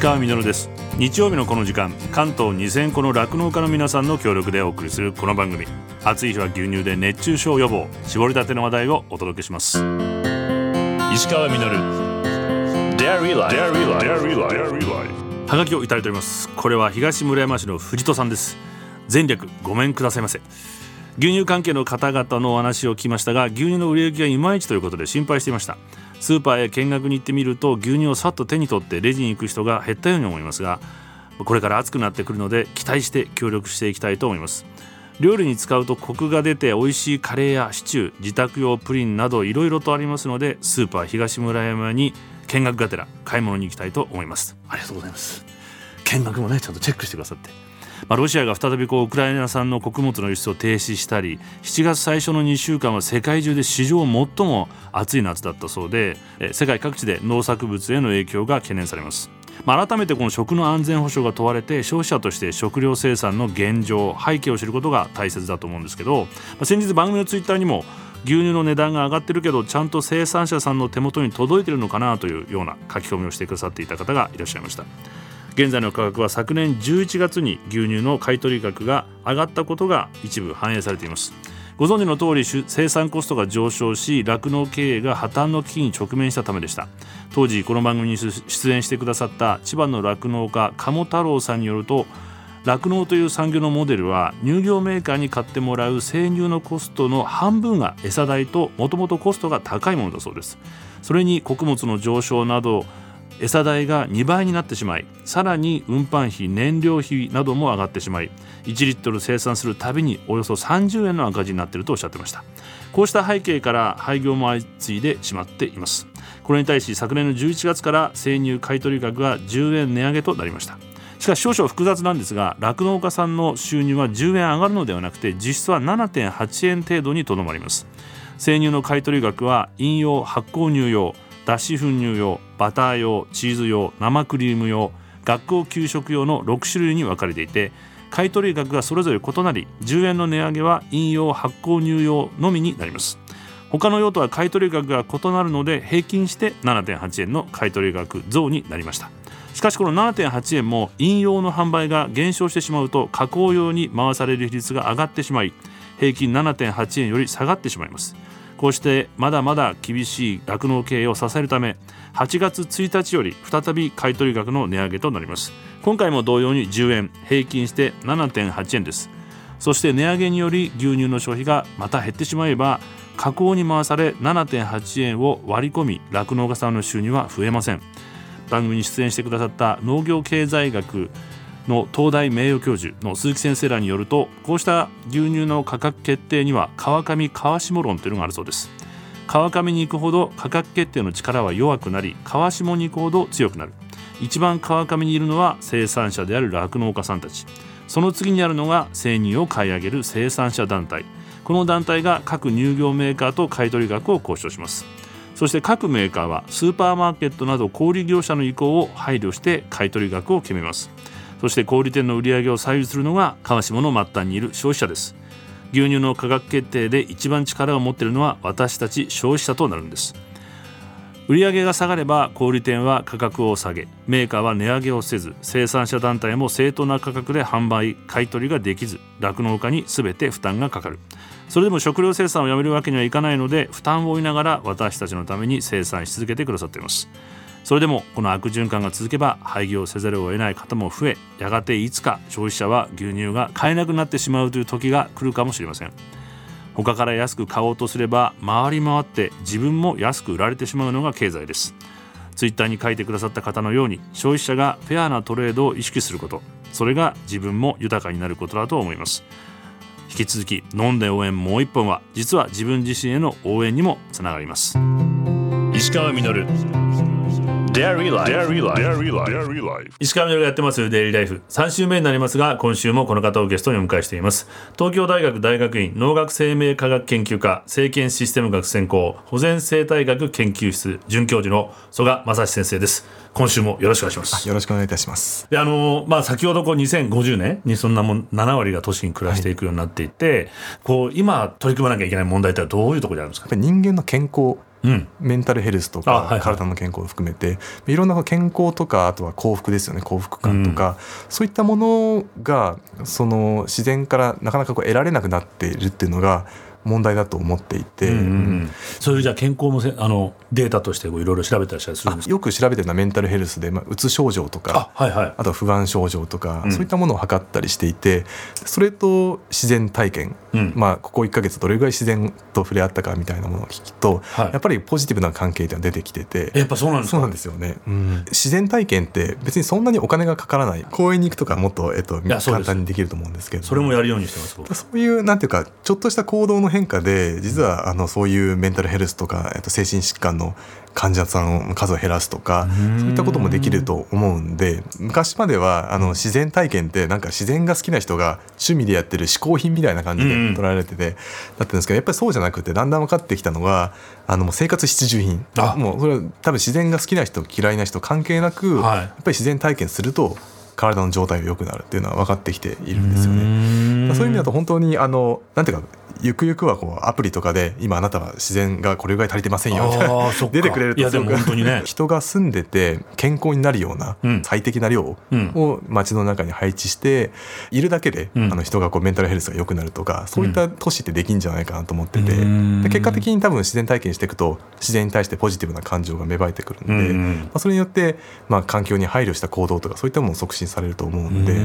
石川稔です。日曜日のこの時間関東2000個の酪農家の皆さんの協力でお送りするこの番組。暑い日は牛乳で熱中症予防。絞りたての話題をお届けします。石川稔。Dairy Life はがきをいただいております。これは東村山市の藤戸さんです。前略ごめんくださいませ。牛乳関係の方々のお話を聞きましたが牛乳の売れ行きがいまいちということで心配していましたスーパーへ見学に行ってみると牛乳をさっと手に取ってレジに行く人が減ったように思いますがこれから暑くなってくるので期待して協力していきたいと思います。料理に使うとコクが出て美味しいカレーやシチュー自宅用プリンなどいろいろとありますのでスーパー東村山に見学がてら買い物に行きたいと思います。ありがとうございます。見学もねちゃんとチェックしてくださって。まあ、ロシアが再びこうウクライナ産の穀物の輸出を停止したり7月最初の2週間は世界中で史上最も暑い夏だったそうで世界各地で農作物への影響が懸念されます。まあ、改めてこの食の安全保障が問われて消費者として食料生産の現状背景を知ることが大切だと思うんですけど、まあ、先日番組のツイッターにも牛乳の値段が上がってるけどちゃんと生産者さんの手元に届いてるのかなというような書き込みをしてくださっていた方がいらっしゃいました。現在の価格は昨年11月に牛乳の買取額が上がったことが一部反映されています。ご存知の通り生産コストが上昇し酪農経営が破綻の危機に直面したためでした。当時この番組に出演してくださった千葉の酪農家鴨太郎さんによると酪農という産業のモデルは乳業メーカーに買ってもらう生乳のコストの半分が餌代ともともとコストが高いものだそうです。それに穀物の上昇など餌代が2倍になってしまいさらに運搬費燃料費なども上がってしまい1リットル生産するたびにおよそ30円の赤字になっているとおっしゃってました。こうした背景から廃業も相次いでしまっています。これに対し昨年の11月から生乳買取額が10円値上げとなりました。しかし少々複雑なんですが酪農家さんの収入は10円上がるのではなくて実質は7.8円程度にとどまります。生乳の買取額は飲用発酵乳用脱脂粉乳用バター用チーズ用生クリーム用学校給食用の6種類に分かれていて買取額がそれぞれ異なり10円の値上げは飲用発酵乳用のみになります。他の用途は買取額が異なるので平均して7.8円の買取額増になりました。しかしこの7.8円も飲用の販売が減少してしまうと加工用に回される比率が上がってしまい平均7.8円より下がってしまいます。こうしてまだまだ厳しい酪農経営を支えるため8月1日より再び買取額の値上げとなります。今回も同様に10円平均して7.8円です。そして値上げにより牛乳の消費がまた減ってしまえば加工に回され7.8円を割り込み酪農家さんの収入は増えません。番組に出演してくださった農業経済学の東大名誉教授の鈴木先生らによるとこうした牛乳の価格決定には川上川下論というのがあるそうです。川上に行くほど価格決定の力は弱くなり川下に行くほど強くなる。一番川上にいるのは生産者である酪農家さんたち。その次にあるのが生乳を買い上げる生産者団体。この団体が各乳業メーカーと買取額を交渉します。そして各メーカーはスーパーマーケットなど小売業者の意向を配慮して買取額を決めます。そして小売店の売り上げを左右するのが川下の末端にいる消費者です。牛乳の価格決定で一番力を持っているのは私たち消費者となるんです。売上が下がれば小売店は価格を下げメーカーは値上げをせず生産者団体も正当な価格で販売買取ができず酪農家に全て負担がかかる。それでも食料生産をやめるわけにはいかないので負担を負いながら私たちのために生産し続けてくださっています。それでもこの悪循環が続けば廃業せざるを得ない方も増えやがていつか消費者は牛乳が買えなくなってしまうという時が来るかもしれません。他から安く買おうとすれば回り回って自分も安く売られてしまうのが経済です。ツイッターに書いてくださった方のように消費者がフェアなトレードを意識すること。それが自分も豊かになることだと思います。引き続き飲んで応援もう一本は実は自分自身への応援にもつながります。石川稔。石川みがやってますデイリーライフ3週目になりますが今週もこの方をゲストにお迎えしています。東京大学大学院農学生命科学研究科生検システム学専攻保全生態学研究室准教授の曽我正史先生です。今週もよろしくお願いします。よろしくお願いいたします。であのまあ先ほどこう2050年にそんなもん7割が都市に暮らしていくようになっていて、はい、こう今取り組まなきゃいけない問題ってどういうところにあるんですか？人間の健康うん。メンタルヘルスとかあはいはい。体の健康を含めて。いろんな健康とかあとは幸福ですよね。幸福感とか、そういったものがその自然からなかなかこう得られなくなっているっていうのが問題だと思っていて、うんうんうん。そういうじゃあ健康もせあのデータとしていろいろ調べたりしたりするんですか？よく調べてるのはメンタルヘルスで、まあ、うつ症状とかあはいはい。あとは不安症状とか、うん。そういったものを測ったりしていてそれと自然体験、うん。まあ、ここ1ヶ月どれぐらい自然と触れ合ったかみたいなものを聞くと、はい。やっぱりポジティブな関係っていうのが出てきてて。やっぱそうなんですか？そうなんですよね、自然体験って別にそんなにお金がかからない。公園に行くとかもっと、えっと、簡単にできると思うんですけど。それもやるようにしてます僕。そういうなんていうかちょっとした行動の変化で実はあのそういうメンタルヘルスとか、えっと、精神疾患の患者さんの数を減らすとかそういったこともできると思うんで昔まではあの自然体験ってなんか自然が好きな人が趣味でやってる嗜好品みたいな感じでうん捉えられてて、だったんですけどやっぱりそうじゃなくてだんだん分かってきたのがあのもう生活必需品。あ。もうそれは多分自然が好きな人嫌いな人関係なく、はい。やっぱり自然体験すると体の状態が良くなるっていうのは分かってきているんですよね。ねそういう意味だと本当にあのなんていうかゆくゆくはこうアプリとかで今あなたは自然がこれぐらい足りてませんよみたいな。出てくれると。すごく本当にね。人が住んでて健康になるようなうん。最適な量うん。を街の中に配置しているだけで、うん。あの人がこうメンタルヘルスが良くなるとかそういった都市ってできんじゃないかなと思ってて、うん。で結果的に多分自然体験していくと自然に対してポジティブな感情が芽生えてくるんで、うんまあ、それによって、まあ、環境に配慮した行動とかそういったものを促進されると思うんで。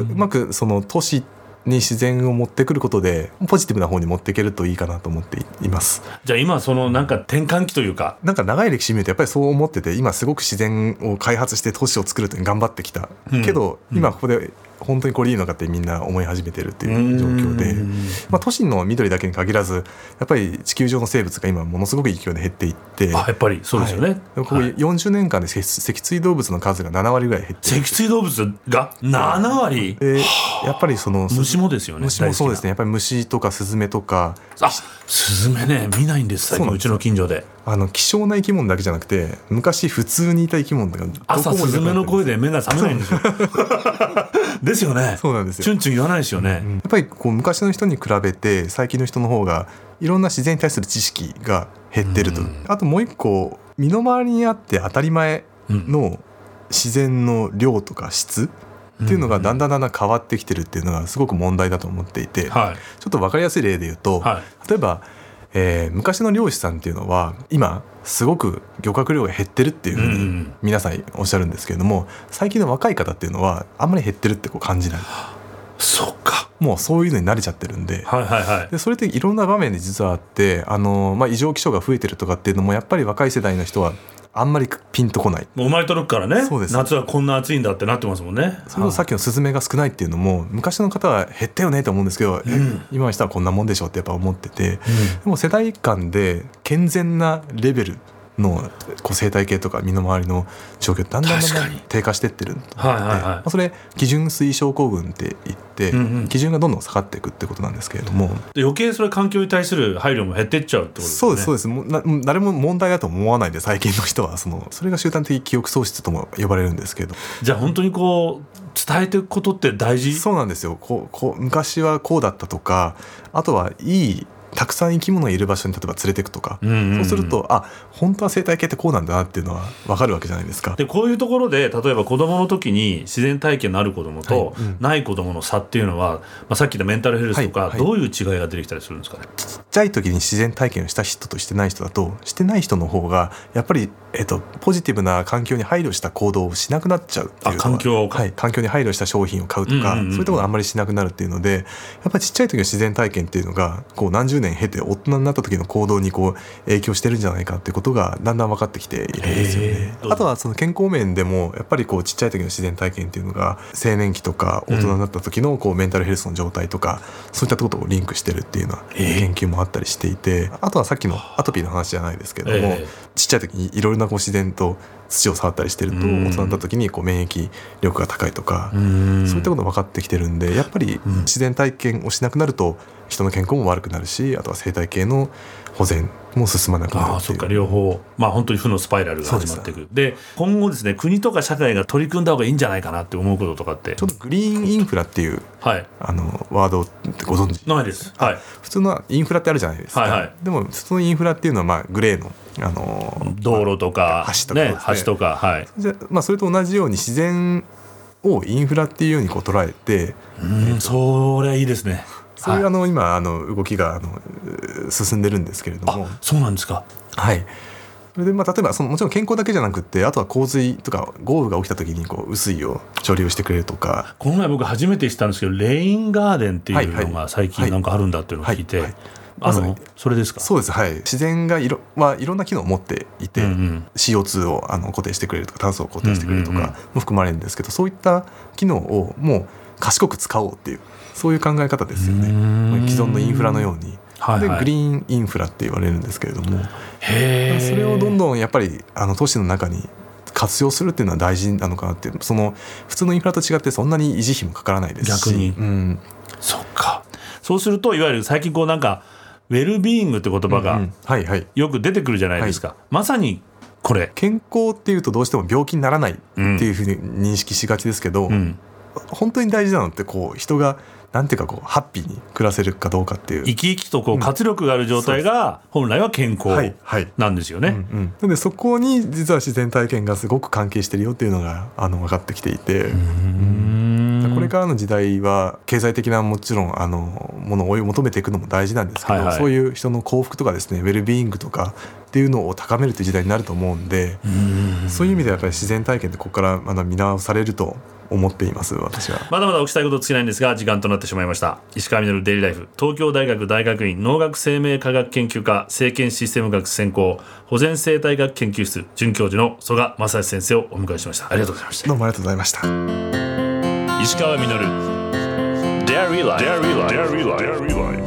うまくその都市に自然を持ってくることでポジティブな方に持っていけるといいかなと思っています。じゃあ今そのなんか転換期というか。なんか長い歴史見るとやっぱりそう思ってて今すごく自然を開発して都市を作ると頑張ってきた、うん。けどうん。今ここで本当にこれいいのかってみんな思い始めてるっていう状況でうん、まあ、都市の緑だけに限らずやっぱり地球上の生物が今ものすごく勢いで減っていってあやっぱりそうですよね、はい。ここはい。40年間で脊脊椎動物の数が7割ぐらい減ってる。脊椎動物が？7割？でやっぱりその虫もですよね虫もそうですね。ねやっぱり虫とかスズメとかあスズメね見ないんです最近うちの近所であの希少な生き物だけじゃなくて昔普通にいた生き物がど朝スズメの声で目が覚めないんですよ。ですよね。そうなんですよ。チュンチュン言わないですよね、やっぱりこう昔の人に比べて最近の人の方がいろんな自然に対する知識が減ってると、うん。あともう一個身の回りにあって当たり前の自然の量とか質っていうのがだんだんだんだん変わってきてるっていうのがすごく問題だと思っていて、はい。ちょっと分かりやすい例で言うと、は例えば、えー昔の漁師さんっていうのは今すごく漁獲量が減ってるっていうふううんうにん。皆さんおっしゃるんですけれども最近の若い方っていうのはあんまり減ってるってこう感じない。そっか。もうそういうのに慣れちゃってるんで。はいはいはい。でそれっていろんな場面で実はあってあの、まあ、異常気象が増えてるとかっていうのもやっぱり若い世代の人はあんまりピンとこない。もう生まれた時からねそうです。夏はこんな暑いんだってなってますもんね。それとさっきのスズメが少ないっていうのも昔の方は減ったよねと思うんですけど、えん。今の人はこんなもんでしょってやっぱ思ってて、でも世代間で健全なレベルのこう生態系とか身の回りの状況ってだんだんだんだん低下してってるんではいはいはい。まあそれ基準水症候群って言って、うんうん。基準がどんどん下がっていくってことなんですけれども、で余計それ環境に対する配慮も減ってっちゃうってことですね。そうですそうです。もうな誰も問題だと思わないで最近の人はそのそれが集団的記憶喪失とも呼ばれるんですけど。じゃあ本当にこう伝えていくことって大事？そうなんですよ。こうこう昔はこうだったとかあとはいいたくさん生き物がいる場所に例えば連れていくとか、うんうんうん。そうするとあ本当は生態系ってこうなんだなっていうのは分かるわけじゃないですか。でこういうところで例えば子供の時に自然体験のある子供とはい。うん。ない子供の差っていうのは、まあ、さっき言ったメンタルヘルスとか、はい。はい。どういう違いが出てきたりするんですかね？ちっちゃい時に自然体験をした人としてない人だとしてない人の方がやっぱり、えっと、ポジティブな環境に配慮した行動をしなくなっちゃうっていうのはあ環境はい、環境に配慮した商品を買うとか、うんうんうんうん。そういったことあんまりしなくなるっていうのでやっぱりちっちゃい時の自然体験っていうのがこう何十年経て大人になった時の行動にこう影響してるんじゃないかってことがだんだん分かってきているんですよへねー。あとはその健康面でもやっぱりこうちっちゃい時の自然体験っていうのが青年期とか大人になった時のこうメンタルヘルスの状態とかそういったことをリンクしてるっていうようなへー研究もあったりしていてあとはさっきのアトピーの話じゃないですけども、ええ。ちっちゃい時にいろいろなこう自然と土を触ったりしてるとうん。大人になった時にこう免疫力が高いとか、ん。そういったこと分かってきてるんでやっぱりうん。自然体験をしなくなると人の健康も悪くなるしあとは生態系の保全もう進まなくなるっていう。ああそっか両方まあ本当に負のスパイラルが始まっていくで今後ですね国とか社会が取り組んだ方がいいんじゃないかなって思うこととかって？ちょっとグリーンインフラっていうはい。あのワードってご存知？ないです。はい。普通のインフラってあるじゃないですか、はいはい。でも普通のインフラっていうのはまあグレーの、あの道路とか橋とかねね橋とかはい。じゃまあ、それと同じように自然をインフラっていうようにこう捉えてうんそれはいいですね。そういうはい。あの今あの動きがあのう進んでるんですけれども。あそうなんですか。はい。それでまあ例えばそのもちろん健康だけじゃなくってあとは洪水とか豪雨が起きた時にこう雨水を処理をしてくれるとか。この前僕初めて知ったんですけどレインガーデンっていうのが最近なんかあるんだっていうのを聞いて、はいはいあのそれですか？そうですはい。自然がいろ,、まあ、いろんな機能を持っていて、うんうん。CO2 をあの固定してくれるとか炭素を固定してくれるとかも含まれるんですけどそういった機能をもう賢く使おうっていうそういう考え方ですよね。うん。既存のインフラのように。はいはい。でグリーンインフラって言われるんですけれどもそれをどんどんやっぱりあの都市の中に活用するっていうのは大事なのかなっていうその普通のインフラと違ってそんなに維持費もかからないですし。逆に。うん。そっか。そうするといわゆる最近こうなんかウェルビーイングって言葉がうんはいはい。よく出てくるじゃないですか、まさにこれ、健康っていうとどうしても病気にならないっていうふうに認識しがちですけど、うん、本当に大事なのってこう人がなんていうかこうハッピーに暮らせるかどうかっていう。生き生きとこう活力がある状態が本来は健康はいはい。なんですよね。うんうん、なのでそこに実は自然体験がすごく関係してるよっていうのがあの分かってきていて、うんこれからの時代は経済的なもちろんあのものを追い求めていくのも大事なんですけど、はいはい。そういう人の幸福とかですねウェルビーイングとかっていうのを高めるという時代になると思うんで、そういう意味ではやっぱり自然体験ってここからまだ見直されると思っています私は。まだまだお聞きたいこと尽きないんですが時間となってしまいました。石川稔デイリーライフ東京大学大学院農学生命科学研究科生検システム学専攻保全生態学研究室准教授の曽我正義先生をお迎えしました。ありがとうございました。どうもありがとうございました。石川稔。Dairy Life Dairy Life.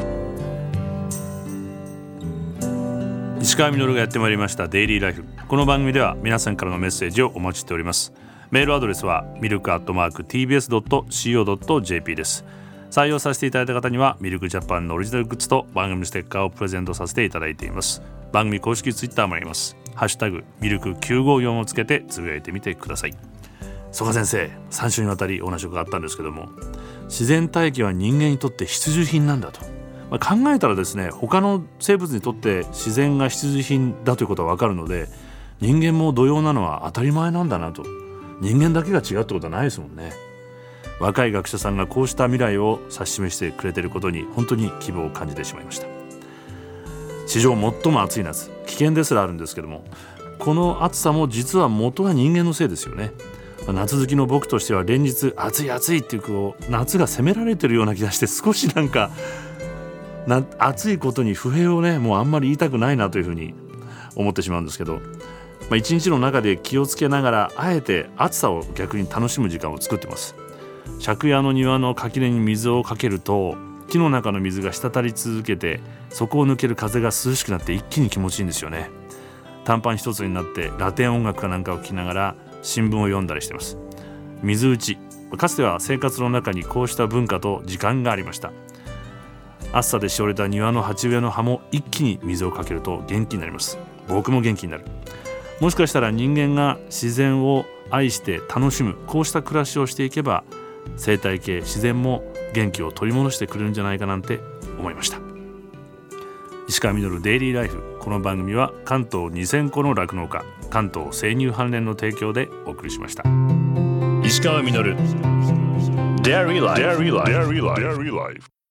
石川稔がやってまいりました。デイリーライフこの番組では皆さんからのメッセージをお待ちしております。メールアドレスはミルクアットマーク TBS.CO.JP です。採用させていただいた方にはミルクジャパンのオリジナルグッズと番組ステッカーをプレゼントさせていただいています。番組公式ツイッターもあります。ハッシュタグミルク954をつけてつぶやいてみてください。曽我先生3週にわたりお話を伺ったんですけども自然体験は人間にとって必需品なんだと、まあ、考えたらですね他の生物にとって自然が必需品だということは分かるので人間も同様なのは当たり前なんだなと。人間だけが違うってことはないですもんね。若い学者さんがこうした未来を指し示してくれてることに本当に希望を感じてしまいました。史上最も暑い夏危険ですらあるんですけどもこの暑さも実は元は人間のせいですよね。夏好きの僕としては連日暑い暑いっていうこう夏が責められてるような気がして少しなんかな暑いことに不平をねもうあんまり言いたくないなというふうに思ってしまうんですけど、まあ、一日の中で気をつけながらあえて暑さを逆に楽しむ時間を作ってます。借家の庭の垣根に水をかけると木の中の水が滴り続けてそこを抜ける風が涼しくなって一気に気持ちいいんですよね。短パン一つになってラテン音楽かなんかを聴きながら新聞を読んだりしてます。水打ち。かつては生活の中にこうした文化と時間がありました。暑さでしおれた庭の鉢植えの葉も一気に水をかけると元気になります。僕も元気になる。もしかしたら人間が自然を愛して楽しむこうした暮らしをしていけば生態系自然も元気を取り戻してくれるんじゃないかなんて思いました。石川稔デイリーライフ。この番組は関東2000個の酪農家関東生乳関連の提供でお送りしました石川稔 Dairy Life Dairy Life. Dairy Life.